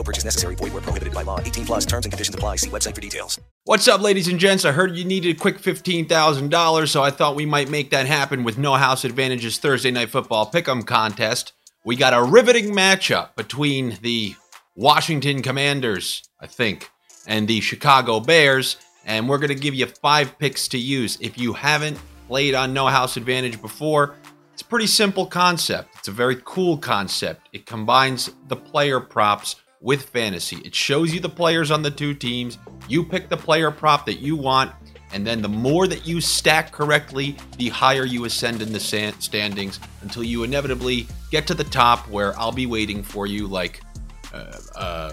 No purchase necessary. Void where prohibited by law. 18 plus terms and conditions apply. See website for details. What's up, ladies and gents? I heard you needed a quick $15,000, so I thought we might make that happen with No House Advantage's Thursday Night Football Pick'em contest. We got a riveting matchup between the Washington Commanders, I think, and the Chicago Bears, and we're going to give you five picks to use. If you haven't played on No House Advantage before, it's a pretty simple concept. It's a very cool concept. It combines the player props with fantasy. It shows you the players on the two teams. You pick the player prop that you want, and then the more that you stack correctly, the higher you ascend in the standings until you inevitably get to the top where I'll be waiting for you like uh, uh,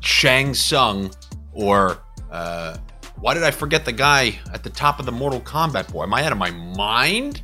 Shang Tsung or uh, why did I forget the guy at the top of the Mortal Kombat boy? Am I out of my mind?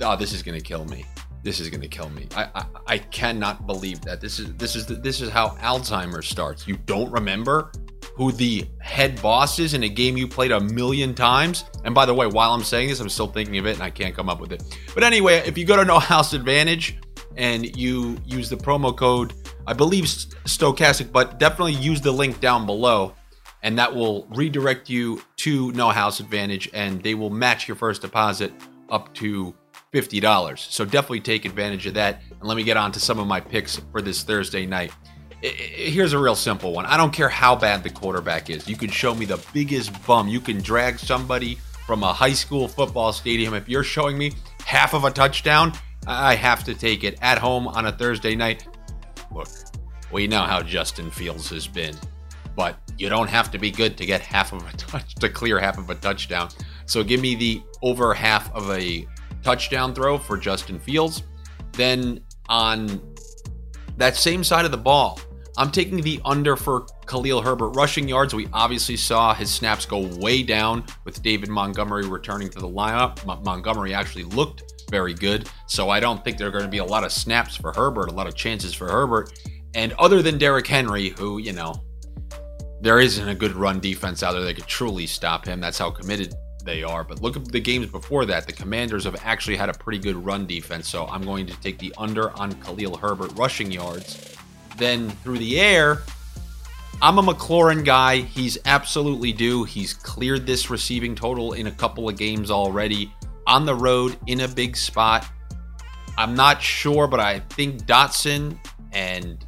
Oh, this is gonna kill me this is going to kill me. I, I, I cannot believe that this is this is the, this is how Alzheimer's starts. You don't remember who the head boss is in a game you played a million times. And by the way, while I'm saying this, I'm still thinking of it and I can't come up with it. But anyway, if you go to No House Advantage and you use the promo code, I believe Stochastic, but definitely use the link down below. And that will redirect you to No House Advantage, and they will match your first deposit up to $50. So definitely take advantage of that. And let me get on to some of my picks for this Thursday night. Here's a real simple one. I don't care how bad the quarterback is. You can show me the biggest bum. You can drag somebody from a high school football stadium. If you're showing me half of a touchdown, I have to take it at home on a Thursday night. Look, we know how Justin Fields has been, but you don't have to be good to get half of a touch to clear half of a touchdown. So give me the over half of a touchdown throw for Justin Fields. Then on that same side of the ball, I'm taking the under for Khalil Herbert rushing yards. We obviously saw his snaps go way down with David Montgomery returning to the lineup. Montgomery actually looked very good, so I don't think there are going to be a lot of snaps for Herbert, a lot of chances for Herbert. And other than Derrick Henry, who, you know, there isn't a good run defense out there that could truly stop him. That's how committed they are. But look at the games before that. The Commanders have actually had a pretty good run defense. So I'm going to take the under on Khalil Herbert rushing yards. Then through the air, I'm a McLaurin guy. He's absolutely due. He's cleared this receiving total in a couple of games already. On the road in a big spot. I'm not sure, but I think Dotson and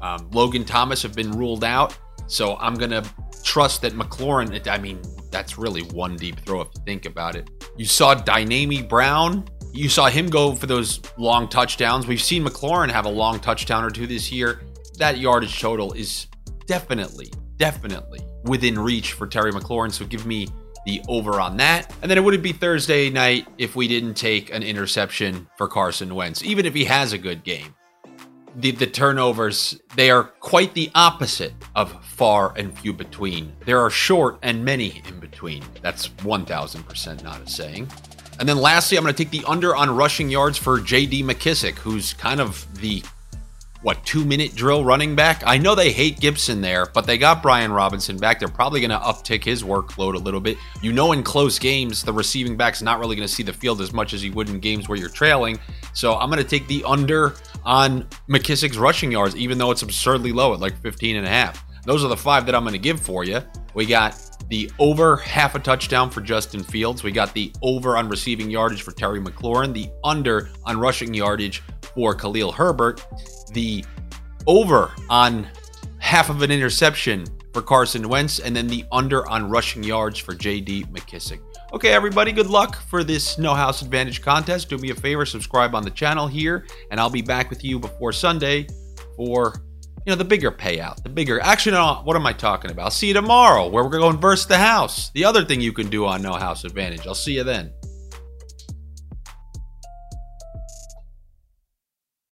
um, Logan Thomas have been ruled out. So I'm going to trust that McLaurin, I mean, that's really one deep throw if you think about it. You saw Dyami Brown. You saw him go for those long touchdowns. We've seen McLaurin have a long touchdown or two this year. That yardage total is definitely, definitely within reach for Terry McLaurin. So give me the over on that. And then it wouldn't be Thursday night if we didn't take an interception for Carson Wentz, even if he has a good game the, the turnovers, they are quite the opposite of far and few between. There are short and many in between. That's 1000% not a saying. And then lastly, I'm going to take the under on rushing yards for JD McKissic, who's kind of the what two minute drill running back. I know they hate Gibson there, but they got Brian Robinson back. They're probably going to uptick his workload a little bit. You know, in close games, the receiving back's not really going to see the field as much as he would in games where you're trailing. So I'm going to take the under on McKissic's rushing yards, even though it's absurdly low at like 15 and a half. Those are the five that I'm going to give for you. We got the over half a touchdown for Justin Fields. We got the over on receiving yardage for Terry McLaurin, the under on rushing yardage for Khalil Herbert, the over on half of an interception for Carson Wentz, and then the under on rushing yards for J.D. McKissic. Okay, everybody, good luck for this No House Advantage contest. Do me a favor, subscribe on the channel here, and I'll be back with you before Sunday for you know the bigger payout, the bigger. Actually, no, what am I talking about? I'll see you tomorrow, where we're going to versus the house. The other thing you can do on No House Advantage. I'll see you then.